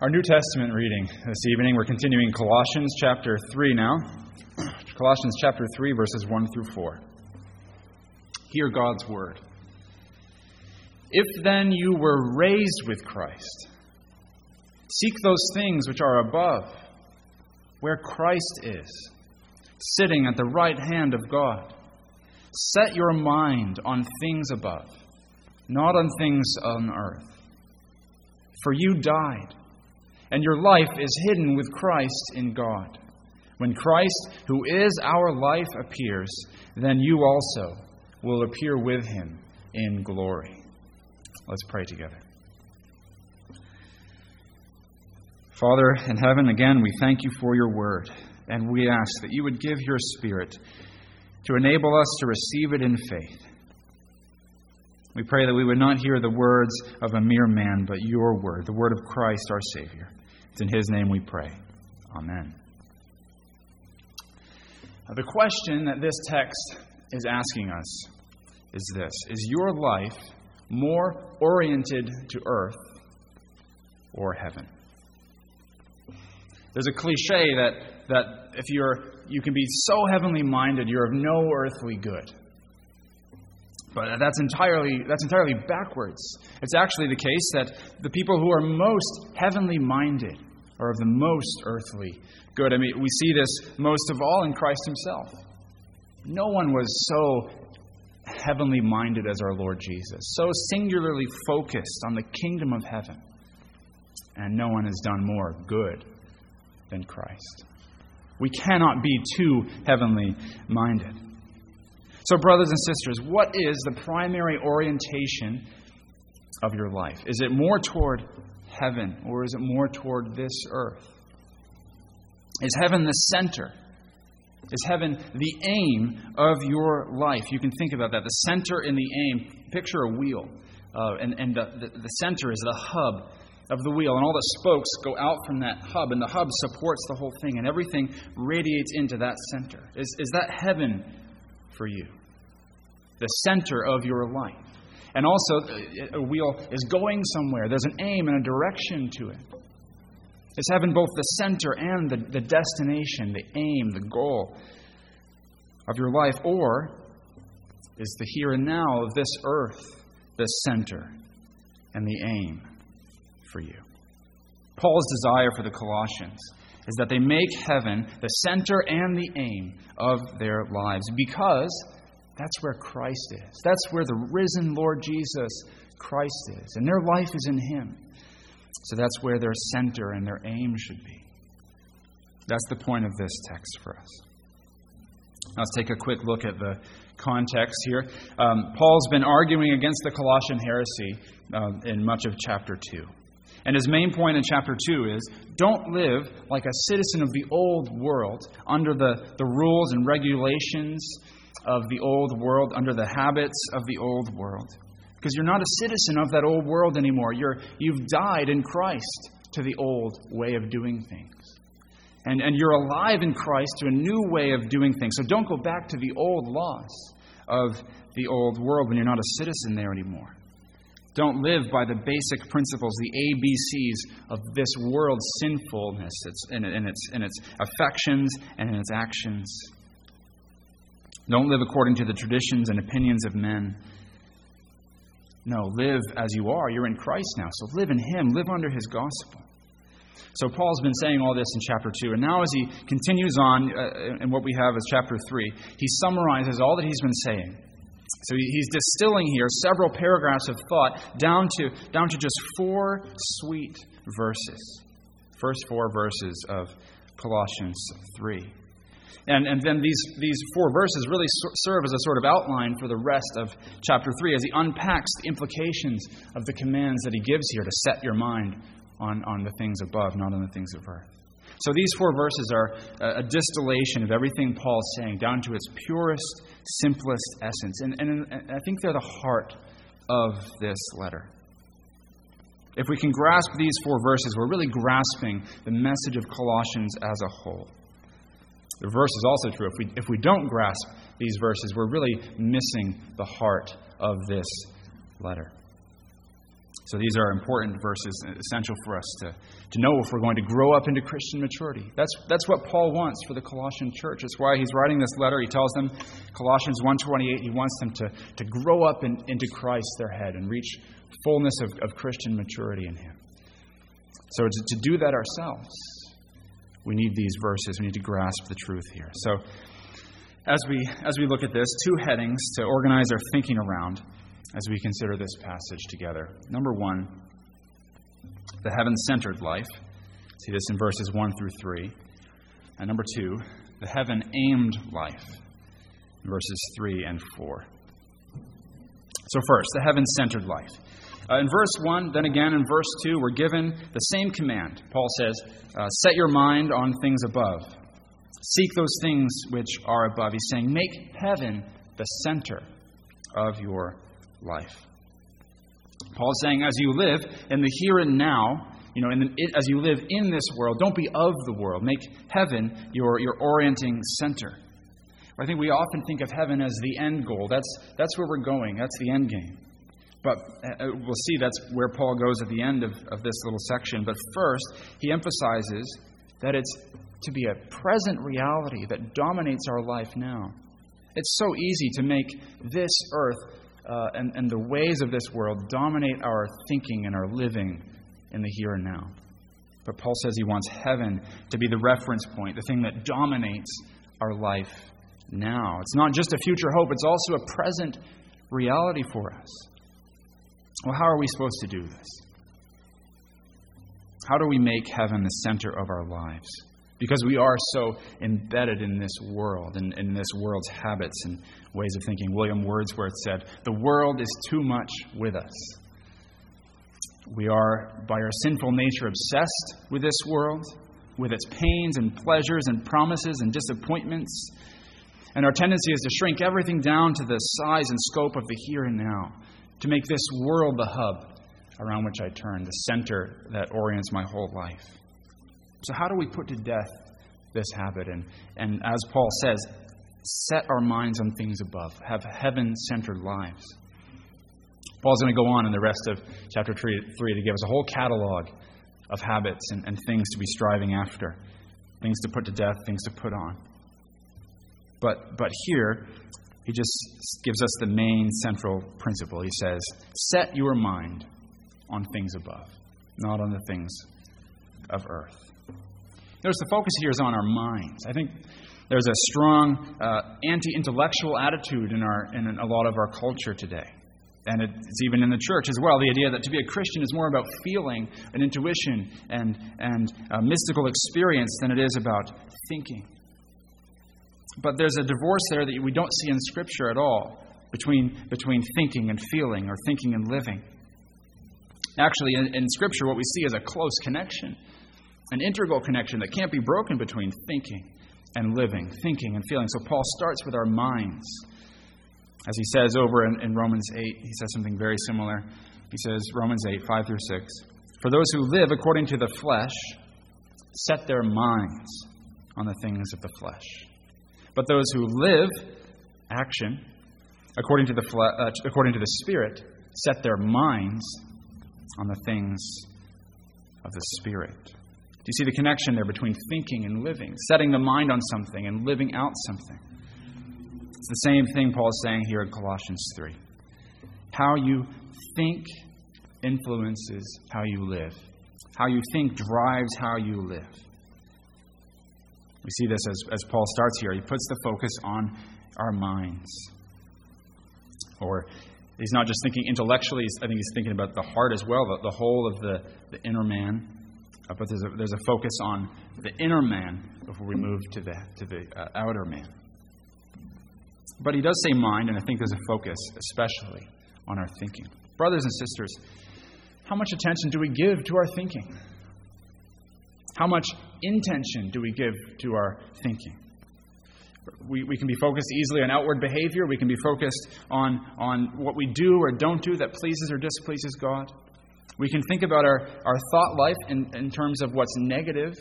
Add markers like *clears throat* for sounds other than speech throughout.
Our New Testament reading this evening, we're continuing Colossians chapter 3 now. *clears throat* Colossians chapter 3, verses 1 through 4. Hear God's word. If then you were raised with Christ, seek those things which are above, where Christ is, sitting at the right hand of God. Set your mind on things above, not on things on earth. For you died and your life is hidden with Christ in God. When Christ, who is our life, appears, then you also will appear with him in glory. Let's pray together. Father in heaven, again, we thank you for your word, and we ask that you would give your Spirit to enable us to receive it in faith. We pray that we would not hear the words of a mere man, but your word, the word of Christ our Savior. It's in His name we pray. Amen. Now, the question that this text is asking us is this Is your life more oriented to earth or heaven? There's a cliche that, that if you're, you can be so heavenly minded, you're of no earthly good. But that's entirely, that's entirely backwards. It's actually the case that the people who are most heavenly minded are of the most earthly good. I mean, we see this most of all in Christ Himself. No one was so heavenly minded as our Lord Jesus, so singularly focused on the kingdom of heaven. And no one has done more good than Christ. We cannot be too heavenly minded. So, brothers and sisters, what is the primary orientation of your life? Is it more toward heaven or is it more toward this earth? Is heaven the center? Is heaven the aim of your life? You can think about that. The center and the aim. Picture a wheel, uh, and, and the, the, the center is the hub of the wheel, and all the spokes go out from that hub, and the hub supports the whole thing, and everything radiates into that center. Is, is that heaven for you? The center of your life. And also, uh, a wheel is going somewhere. There's an aim and a direction to it. Is having both the center and the, the destination, the aim, the goal of your life? Or is the here and now of this earth the center and the aim for you? Paul's desire for the Colossians is that they make heaven the center and the aim of their lives because that's where Christ is. That's where the risen Lord Jesus Christ is. And their life is in Him. So that's where their center and their aim should be. That's the point of this text for us. Let's take a quick look at the context here. Um, Paul's been arguing against the Colossian heresy uh, in much of chapter 2. And his main point in chapter 2 is don't live like a citizen of the old world under the, the rules and regulations of the old world, under the habits of the old world. Because you're not a citizen of that old world anymore. You're, you've died in Christ to the old way of doing things. And, and you're alive in Christ to a new way of doing things. So don't go back to the old laws of the old world when you're not a citizen there anymore. Don't live by the basic principles, the ABCs of this world's sinfulness its, in, in, its, in its affections and in its actions. Don't live according to the traditions and opinions of men. No, live as you are. You're in Christ now, so live in Him, live under His gospel. So Paul's been saying all this in chapter 2, and now as he continues on uh, in what we have as chapter 3, he summarizes all that he's been saying. So he's distilling here several paragraphs of thought down to, down to just four sweet verses. First four verses of Colossians 3. And, and then these, these four verses really serve as a sort of outline for the rest of chapter 3 as he unpacks the implications of the commands that he gives here to set your mind on, on the things above, not on the things of earth. So these four verses are a, distillation of everything Paul's saying down to its purest, simplest essence. And, and, and I think they're the heart of this letter. If we can grasp these four verses, we're really grasping the message of Colossians as a whole. The reverse is also true. If we, if we don't grasp these verses, we're really missing the heart of this letter. So these are important verses, uh, essential for us to, to know if we're going to grow up into Christian maturity. That's, that's what Paul wants for the Colossian church. That's why he's writing this letter. He tells them, Colossians 1.28, he wants them to, to grow up in, into Christ, their head, and reach fullness of, of Christian maturity in him. So to, to do that ourselves, we need these verses. We need to grasp the truth here. So as we, as we look at this, two headings to organize our thinking around as we consider this passage together. Number one, the heaven centered life. See this in verses 1 through 3. And number two, the heaven aimed life, verses 3 and 4. So, first, the heaven centered life. Uh, in verse 1, then again in verse 2, we're given the same command. Paul says, uh, Set your mind on things above. Seek those things which are above. He's saying, Make heaven the center of your life. Paul is saying, as you live in the here and now, you know, the, as you live in this world, don't be of the world. Make heaven your, your orienting center. I think we often think of heaven as the end goal. That's, that's where we're going, that's the end game. But uh, uh, we'll see that's where Paul goes at the end of, of this little section. But first, he emphasizes that it's to be a present reality that dominates our life now. It's so easy to make this earth uh, and, and the ways of this world dominate our thinking and our living in the here and now. But Paul says he wants heaven to be the reference point, the thing that dominates our life now. It's not just a future hope, it's also a present reality for us. Well, how are we supposed to do this? How do we make heaven the center of our lives? Because we are so embedded in this world and in, this world's habits and ways of thinking. William Wordsworth said, The world is too much with us. We are, by our sinful nature, obsessed with this world, with its pains and pleasures and promises and disappointments. And our tendency is to shrink everything down to the size and scope of the here and now, to make this world the hub around which I turn, the center that orients my whole life. So, how do we put to death this habit? And, and as Paul says, set our minds on things above, have heaven centered lives. Paul's going to go on in the rest of chapter 3, three to give us a whole catalog of habits and, and things to be striving after, things to put to death, things to put on. But, but here, he just gives us the main central principle. He says, Set your mind on things above, not on the things of earth. Notice the focus here is on our minds. I think there's a strong uh, anti intellectual attitude in, our, in a lot of our culture today. And it's even in the church as well. The idea that to be a Christian is more about feeling and intuition and, and mystical experience than it is about thinking. But there's a divorce there that we don't see in Scripture at all between, between thinking and feeling or thinking and living. Actually, in, in Scripture, what we see is a close connection an integral connection that can't be broken between thinking and living, thinking and feeling. So Paul starts with our minds. As he says over in, in, Romans 8, he says something very similar. He says, Romans 8, 5 through 6. For those who live according to the flesh set their minds on the things of the flesh. But those who live, action, according to the, fle- uh, according to the Spirit, set their minds on the things of the Spirit. Do you see the connection there between thinking and living, setting the mind on something and living out something? It's the same thing Paul is saying here in Colossians 3. How you think influences how you live, how you think drives how you live. We see this as, as Paul starts here. He puts the focus on our minds. Or he's not just thinking intellectually, I think he's thinking about the heart as well, the, the whole of the, the inner man. Uh, but there's a, there's a focus on the inner man before we move to the, to the uh, outer man. But he does say mind, and I think there's a focus, especially on our thinking. Brothers and sisters, how much attention do we give to our thinking? How much intention do we give to our thinking? We, we can be focused easily on outward behavior. We can be focused on, on what we do or don't do that pleases or displeases God. We can think about our, our thought life in, in terms of what's negative,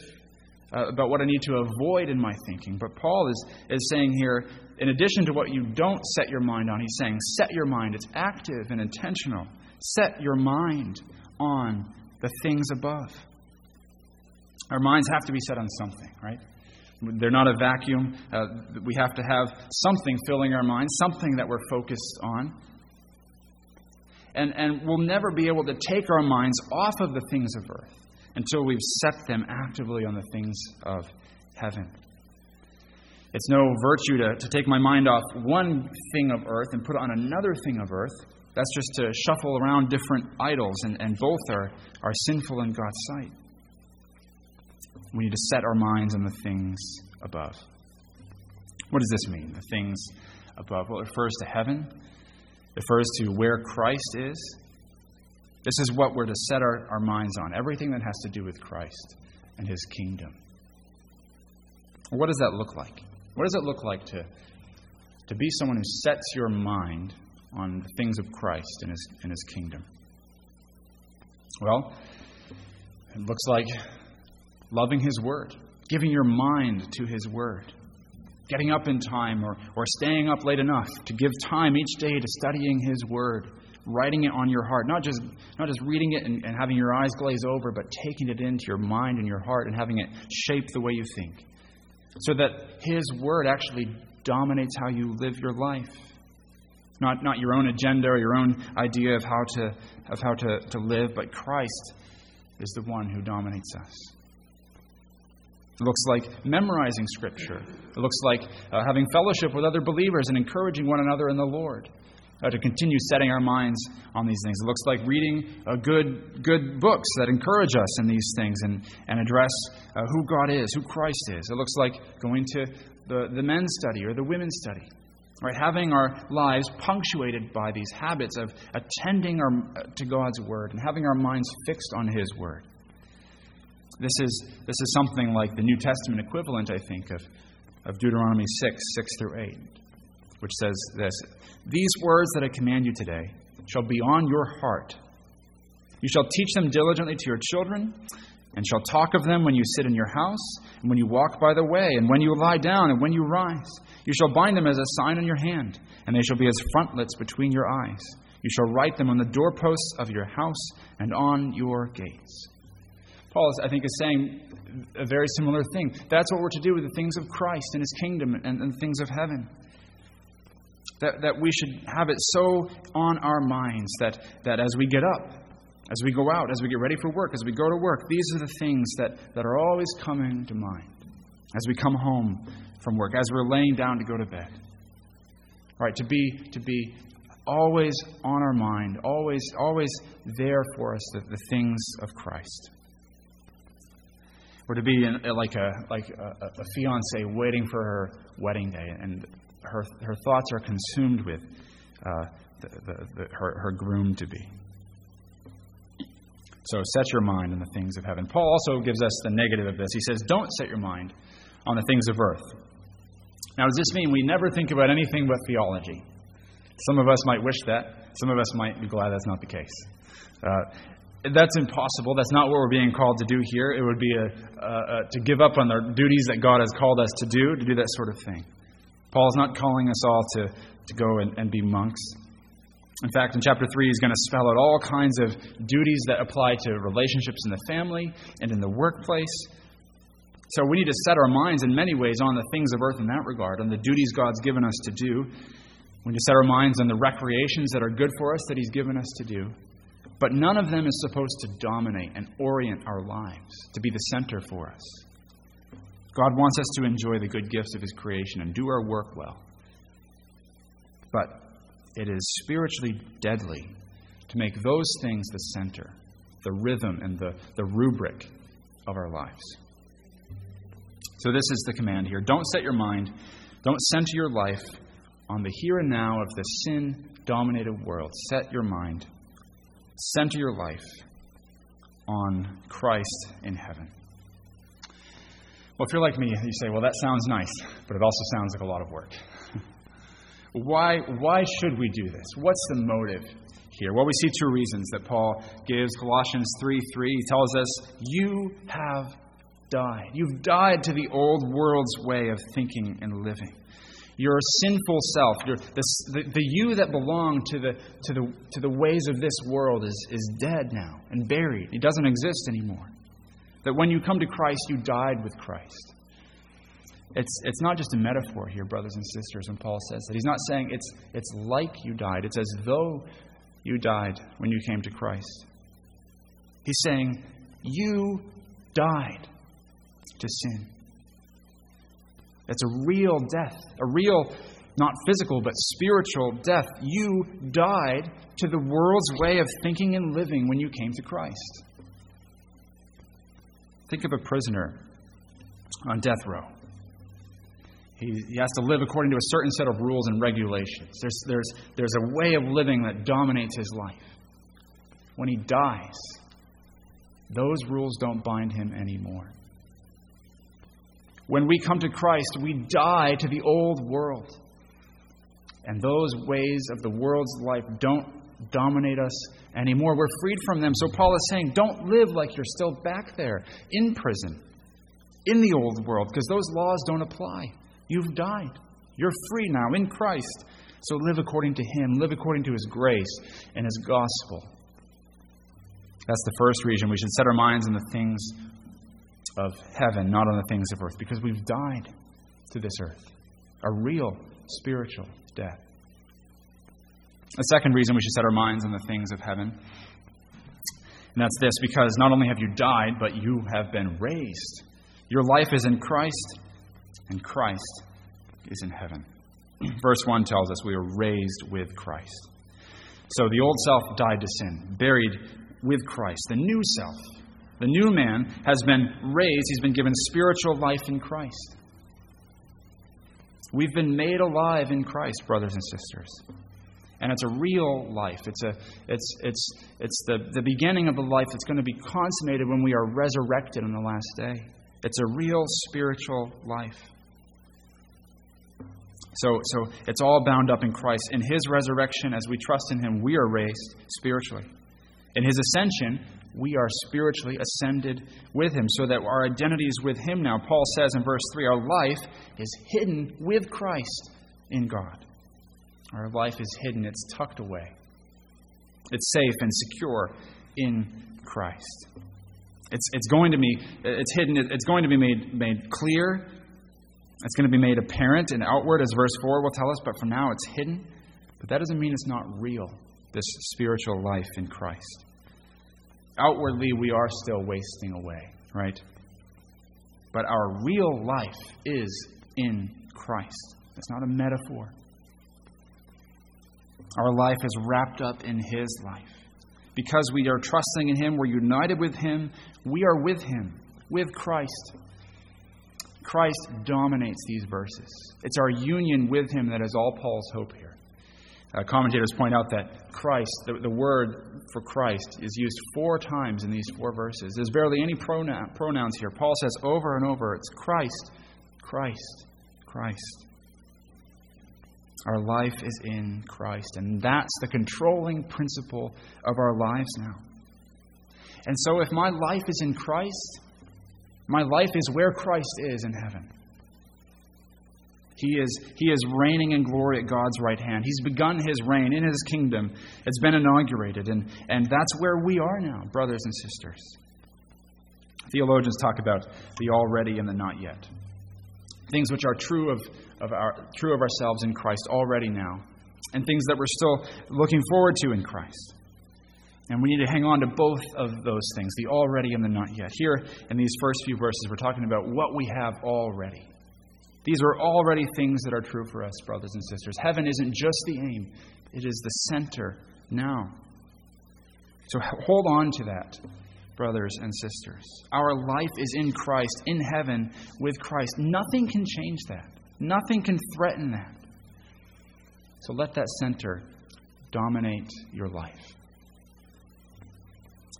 uh, about what I need to avoid in my thinking. But Paul is, is saying here, in addition to what you don't set your mind on, he's saying, set your mind. It's active and intentional. Set your mind on the things above. Our minds have to be set on something, right? They're not a vacuum. Uh, we have to have something filling our minds, something that we're focused on. And, and we'll never be able to take our minds off of the things of earth until we've set them actively on the things of heaven. It's no virtue to, to take my mind off one thing of earth and put it on another thing of earth. That's just to shuffle around different idols, and, and both are, are sinful in God's sight. We need to set our minds on the things above. What does this mean, the things above? Well, it refers to heaven, refers to where Christ is. This is what we're to set our, our minds on everything that has to do with Christ and his kingdom. What does that look like? What does it look like to, to be someone who sets your mind on the things of Christ and his, and his kingdom? Well, it looks like loving His Word, giving your mind to His Word, getting up in time or, or staying up late enough to give time each day to studying His Word, writing it on your heart, not just, not just reading it and, and having your eyes glaze over, but taking it into your mind and your heart and having it shape the way you think. So that His Word actually dominates how you live your life. Not, not your own agenda or your own idea of how, to, of how to, to live, but Christ is the one who dominates us. It looks like memorizing Scripture. It looks like uh, having fellowship with other believers and encouraging one another in the Lord. Uh, to continue setting our minds on these things. It looks like reading uh, good, good books that encourage us in these things and, and address uh, who God is, who Christ is. It looks like going to the, the men's study or the women's study. Right, having our lives punctuated by these habits of attending our, to God's Word and having our minds fixed on His Word. This is, this is something like the New Testament equivalent, I think, of, of Deuteronomy 6, 6 through 8, which says this These words that I command you today shall be on your heart. You shall teach them diligently to your children, and shall talk of them when you sit in your house, and when you walk by the way, and when you lie down, and when you rise. You shall bind them as a sign on your hand, and they shall be as frontlets between your eyes. You shall write them on the doorposts of your house and on your gates. Paul, I think, is saying a very similar thing. That's what we're to do with the things of Christ and His kingdom and, and things of heaven. That, that we should have it so on our minds that, that as we get up, as we go out, as we get ready for work, as we go to work, these are the things that, that are always coming to mind. As we come home from work, as we're laying down to go to bed. Right, to be, to be always on our mind, always, always there for us, the, the things of Christ were to be in, like a like a, a fiance waiting for her wedding day, and her her thoughts are consumed with uh, the, the, the, her her groom to be. So set your mind on the things of heaven. Paul also gives us the negative of this. He says, "Don't set your mind on the things of earth." Now, does this mean we never think about anything but theology? Some of us might wish that. Some of us might be glad that's not the case. Uh, that's impossible. That's not what we're being called to do here. It would be a, a, a, to give up on the duties that God has called us to do, to do that sort of thing. Paul's not calling us all to, to go and, and be monks. In fact, in chapter 3, he's going to spell out all kinds of duties that apply to relationships in the family and in the workplace. So we need to set our minds in many ways on the things of earth in that regard, on the duties God's given us to do. We need to set our minds on the recreations that are good for us that he's given us to do. But none of them is supposed to dominate and orient our lives, to be the center for us. God wants us to enjoy the good gifts of His creation and do our work well. But it is spiritually deadly to make those things the center, the rhythm, and the, the rubric of our lives. So, this is the command here. Don't set your mind, don't center your life on the here and now of the sin dominated world. Set your mind Center your life on Christ in heaven. Well, if you're like me, you say, well, that sounds nice, but it also sounds like a lot of work. *laughs* why, why should we do this? What's the motive here? Well, we see two reasons that Paul gives. Colossians 3 3 he tells us, You have died. You've died to the old world's way of thinking and living. Your sinful self, your, the, the, the you that belonged to the, to, the, to the ways of this world, is, is dead now and buried. It doesn't exist anymore. That when you come to Christ, you died with Christ. It's, it's not just a metaphor here, brothers and sisters, when Paul says that. He's not saying it's, it's like you died, it's as though you died when you came to Christ. He's saying, You died to sin. That's a real death, a real, not physical, but spiritual death. You died to the world's way of thinking and living when you came to Christ. Think of a prisoner on death row. He, he has to live according to a certain set of rules and regulations. There's, there's, there's a way of living that dominates his life. When he dies, those rules don't bind him anymore. When we come to Christ, we die to the old world. And those ways of the world's life don't dominate us anymore. We're freed from them. So Paul is saying, don't live like you're still back there in prison, in the old world, because those laws don't apply. You've died. You're free now in Christ. So live according to Him, live according to His grace and His gospel. That's the first reason we should set our minds on the things of heaven, not on the things of earth, because we've died to this earth. A real spiritual death. The second reason we should set our minds on the things of heaven, and that's this because not only have you died, but you have been raised. Your life is in Christ, and Christ is in heaven. *clears throat* Verse 1 tells us we are raised with Christ. So the old self died to sin, buried with Christ. The new self, the new man, has been raised. He's been given spiritual life in Christ. We've been made alive in Christ, brothers and sisters. And it's a real life. It's, a, it's, it's, it's the, the beginning of a life that's going to be consummated when we are resurrected on the last day. It's a real spiritual life. So, so it's all bound up in Christ. In His resurrection, as we trust in Him, we are raised spiritually. In His ascension, we are spiritually ascended with Him, so that our identity is with Him now. Paul says in verse 3 our life is hidden with Christ in God. Our life is hidden, it's tucked away, it's safe and secure in Christ. It's, it's going to be it's hidden, it's going to be made, made clear it's going to be made apparent and outward, as verse 4 will tell us, but for now it's hidden. But that doesn't mean it's not real, this spiritual life in Christ. Outwardly, we are still wasting away, right? But our real life is in Christ. It's not a metaphor. Our life is wrapped up in His life. Because we are trusting in Him, we're united with Him, we are with Him, with Christ. Christ dominates these verses. It's our union with Him that is all Paul's hope here. Uh, commentators point out that Christ, the, the, word for Christ, is used four times in these four verses. There's barely any pronoun, pronouns here. Paul says over and over, it's Christ, Christ, Christ. Our life is in Christ, and that's the controlling principle of our lives now. And so, if my life is in Christ, my life is where Christ is in heaven. He is, he is reigning in glory at God's right hand. He's begun his reign in his kingdom. It's been inaugurated, and, and that's where we are now, brothers and sisters. Theologians talk about the already and the not yet. Things which are true of, of, our, true of ourselves in Christ already now, and things that we're still looking forward to in Christ. And we need to hang on to both of those things, the already and the not yet. Here in these first few verses, we're talking about what we have already. These are already things that are true for us, brothers and sisters. Heaven isn't just the aim, it is the center now. So hold on to that, brothers and sisters. Our life is in Christ, in heaven with Christ. Nothing can change that, nothing can threaten that. So let that center dominate your life.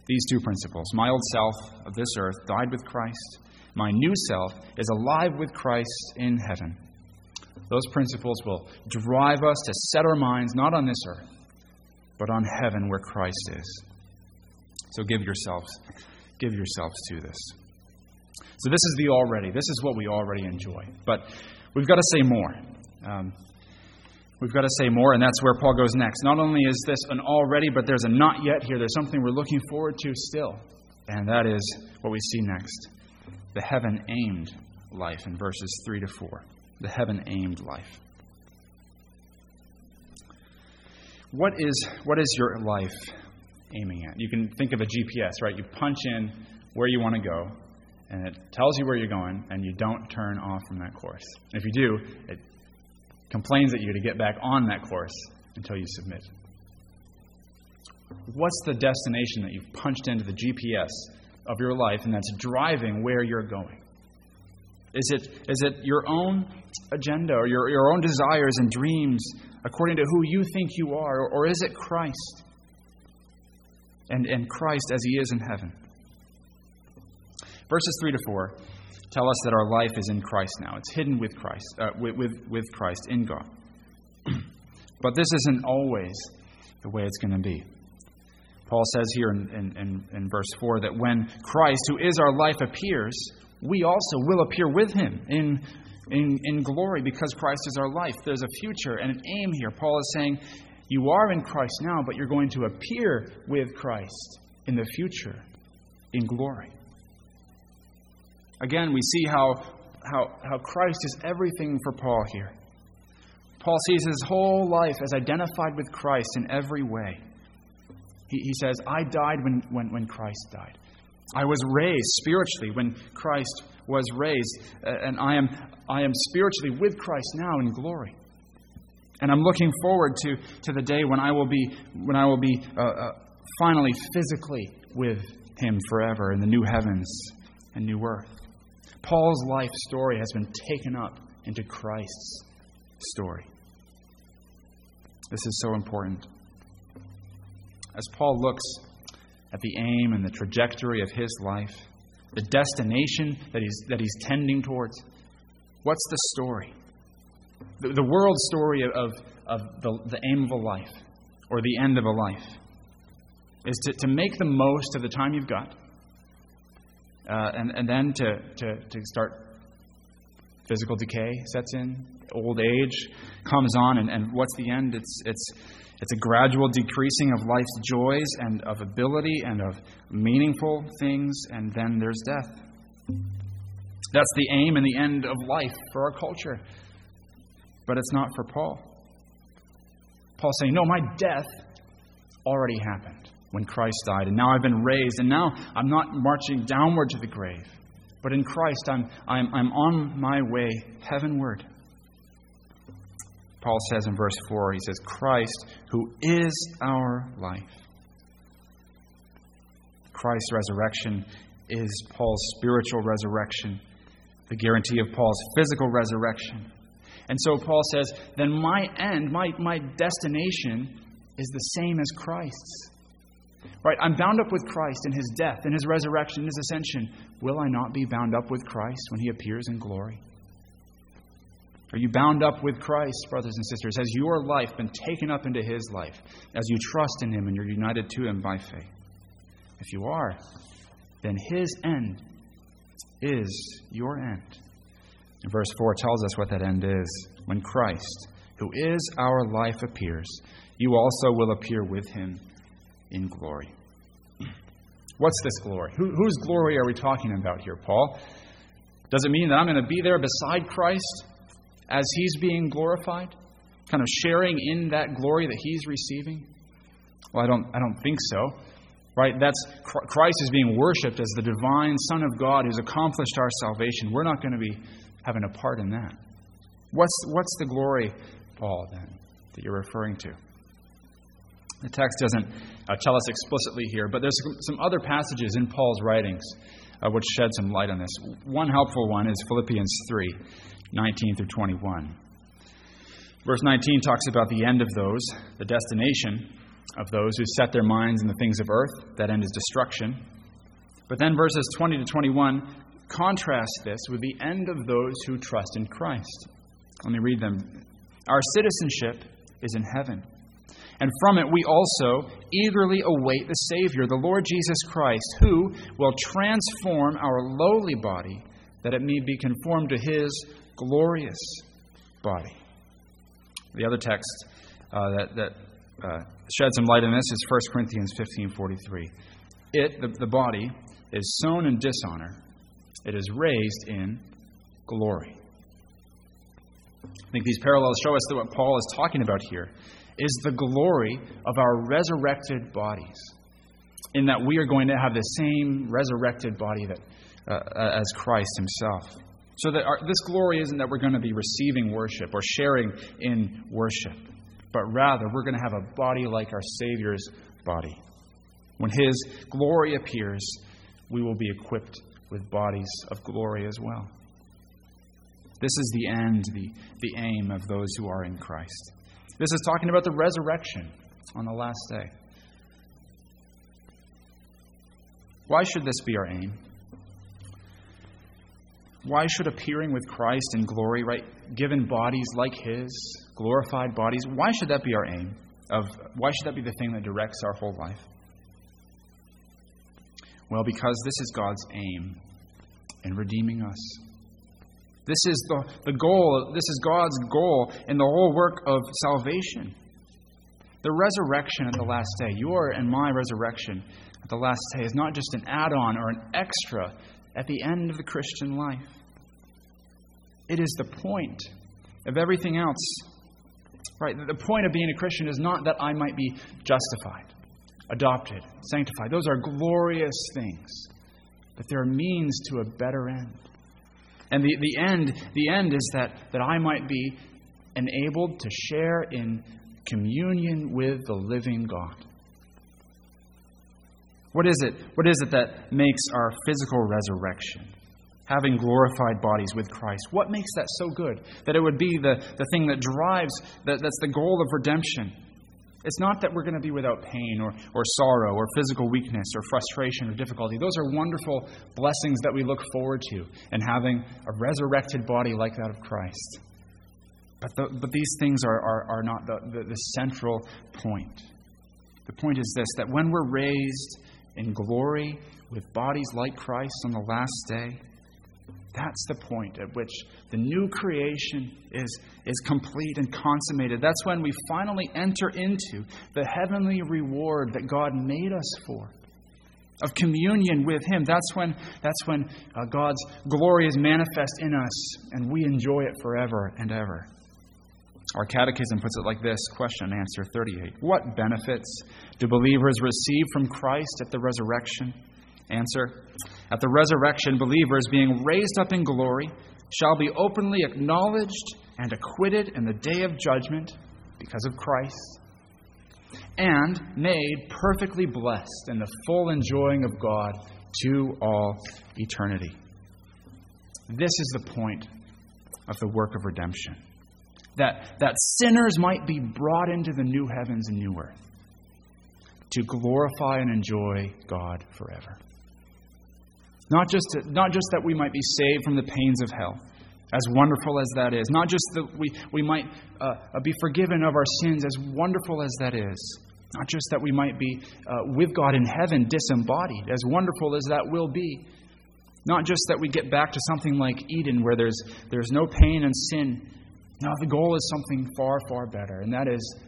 These two principles my old self of this earth died with Christ, my new self is alive with Christ in heaven. Those principles will drive us to set our minds not on this earth, but on heaven where Christ is. So give yourselves, give yourselves to this. So this is the already. This is what we already enjoy. But we've got to say more. Um, we've got to say more, and that's where Paul goes next. Not only is this an already, but there's a not yet here. There's something we're looking forward to still, and that is what we see next the heaven aimed life in verses 3 to 4. The heaven aimed life. What is, what is your life aiming at? You can think of a GPS, right? You punch in where you want to go, and it tells you where you're going, and you don't turn off from that course. If you do, it complains at you to get back on that course until you submit. What's the destination that you've punched into the GPS of your life and that's driving where you're going? Is it, is it your own agenda or your, your own desires and dreams according to who you think you are, or, or is it Christ? And, and Christ as He is in heaven. Verses 3 to 4 tell us that our life is in Christ now. It's hidden with Christ, uh, with, with, with Christ in God. *clears throat* but this isn't always the way it's going to be. Paul says here in, in, in, verse 4 that when Christ, who is our life, appears, we also will appear with him in, in, in glory because Christ is our life. There's a future and an aim here. Paul is saying, You are in Christ now, but you're going to appear with Christ in the future in glory. Again, we see how, how, how Christ is everything for Paul here. Paul sees his whole life as identified with Christ in every way. He, he says, I died when, when, when Christ died. I was raised spiritually when Christ was raised, uh, and I am, I am spiritually with Christ now in glory. And I'm looking forward to, to the day when I will be, when I will be uh, uh, finally physically with Him forever in the new heavens and new earth. Paul's life story has been taken up into Christ's story. This is so important. As Paul looks at the aim and the trajectory of his life, the destination that he's, that he's tending towards, what's the story? The, the world story of, of the, the aim of a life or the end of a life is to, to make the most of the time you've got uh, and, and then to, to, to start physical decay sets in, old age comes on, and, and what's the end? It's, it's, it's a gradual decreasing of life's joys and of ability and of meaningful things, and then there's death. That's the aim and the end of life for our culture. But it's not for Paul. Paul's saying, No, my death already happened when Christ died. And now I've been raised. And now I'm not marching downward to the grave. But in Christ, I'm, I'm, I'm on my way heavenward. Paul says in verse 4, he says, Christ, who is our life. Christ's resurrection is Paul's spiritual resurrection, the guarantee of Paul's physical resurrection. And so Paul says, then my end, my, my destination is the same as Christ's. Right? I'm bound up with Christ in his death, in his resurrection, in his ascension. Will I not be bound up with Christ when he appears in glory? Are you bound up with Christ, brothers and sisters? Has your life been taken up into his life as you trust in him and you're united to him by faith? If you are, then his end is your end. And verse 4 tells us what that end is. When Christ, who is our life, appears, you also will appear with him in glory. What's this glory? Who, whose glory are we talking about here, Paul? Does it mean that I'm going to be there beside Christ as he's being glorified? Kind of sharing in that glory that he's receiving? Well, I don't, I don't think so. Right? That's Christ is being worshiped as the divine Son of God who's accomplished our salvation. We're not going to be having a part in that. What's, what's the glory, Paul, then, that you're referring to? The text doesn't uh, tell us explicitly here, but there's some other passages in Paul's writings uh, which shed some light on this. One helpful one is Philippians 3 19 through 21. Verse 19 talks about the end of those, the destination of those who set their minds in the things of earth. That end is destruction. But then verses 20 to 21 contrast this with the end of those who trust in Christ. Let me read them. Our citizenship is in heaven and from it we also eagerly await the Savior, the Lord Jesus Christ, who will transform our lowly body that it may be conformed to his glorious body. The other text uh, that, that uh, sheds some light on this is 1 Corinthians 15.43. It, the, the body, is sown in dishonor. It is raised in glory. I think these parallels show us that what Paul is talking about here is the glory of our resurrected bodies, in that we are going to have the same resurrected body that, uh, as Christ Himself. So that our, this glory isn't that we're going to be receiving worship or sharing in worship, but rather we're going to have a body like our Savior's body. When His glory appears, we will be equipped with bodies of glory as well. This is the end, the, the aim of those who are in Christ. This is talking about the resurrection on the last day. Why should this be our aim? Why should appearing with Christ in glory, right, given bodies like His, glorified bodies, why should that be our aim? Of why should that be the thing that directs our whole life? Well, because this is God's aim in redeeming us. This is the, the goal, this is God's goal in the whole work of salvation. The resurrection at the last day, your and my resurrection at the last day, is not just an add on or an extra at the end of the Christian life. It is the point of everything else. Right? The point of being a Christian is not that I might be justified, adopted, sanctified. Those are glorious things. But they're means to a better end. And the, the end, the end is that, that I might be enabled to share in communion with the living God. What is it? What is it that makes our physical resurrection? Having glorified bodies with Christ. What makes that so good? That it would be the, the thing that drives, that, that's the goal of redemption. It's not that we're going to be without pain or, or sorrow or physical weakness or frustration or difficulty. Those are wonderful blessings that we look forward to in having a resurrected body like that of Christ. But, the, but these things are, are, are not the, the, the central point. The point is this that when we're raised in glory with bodies like Christ on the last day, that's the point at which the new creation is, is complete and consummated. That's when we finally enter into the heavenly reward that God made us for. Of communion with Him. That's when, that's when uh, God's glory is manifest in us and we enjoy it forever and ever. Our catechism puts it like this question answer 38. What benefits do believers receive from Christ at the resurrection? Answer At the resurrection, believers, being raised up in glory, shall be openly acknowledged and acquitted in the day of judgment because of Christ, and made perfectly blessed in the full enjoying of God to all eternity. This is the point of the work of redemption. That, that sinners might be brought into the new heavens and new earth to glorify and enjoy God forever. Not just, not just that we might be saved from the pains of hell, as wonderful as that is. Not just that we, we might uh, be forgiven of our sins, as wonderful as that is. Not just that we might be uh, with God in heaven, disembodied, as wonderful as that will be. Not just that we get back to something like Eden, where there's, there's no pain and sin. No, the goal is something far, far better, and that is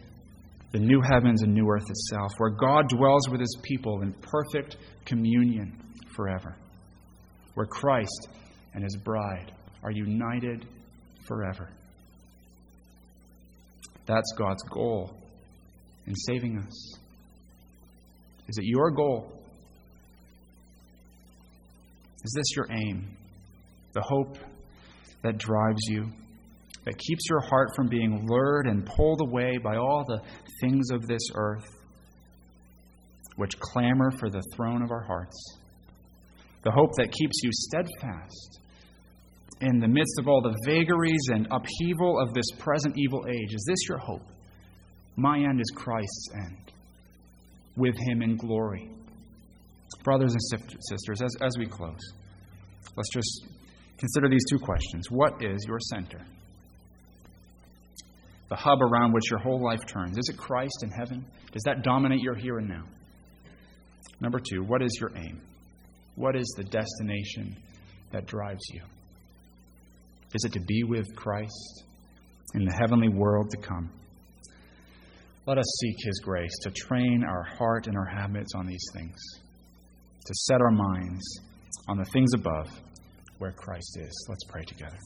the new heavens and new earth itself, where God dwells with his people in perfect communion forever where Christ and his bride are united forever. That's God's goal in saving us. Is it your goal? Is this your aim? The hope that drives you, that keeps your heart from being lured and pulled away by all the things of this earth, which clamor for the throne of our hearts the hope that keeps you steadfast in the midst of all the vagaries and upheaval of this present evil age. Is this your hope? My end is Christ's end, with Him in glory. Brothers and sisters, as, as we close, let's just consider these two questions. What is your center? The hub around which your whole life turns. Is it Christ in heaven? Does that dominate your here and now? Number two, what is your aim? What is the destination that drives you? Is it to be with Christ in the heavenly world to come. Let us seek His grace to train our heart and our habits on these things, to set our minds on the things above where Christ is. Let's pray together.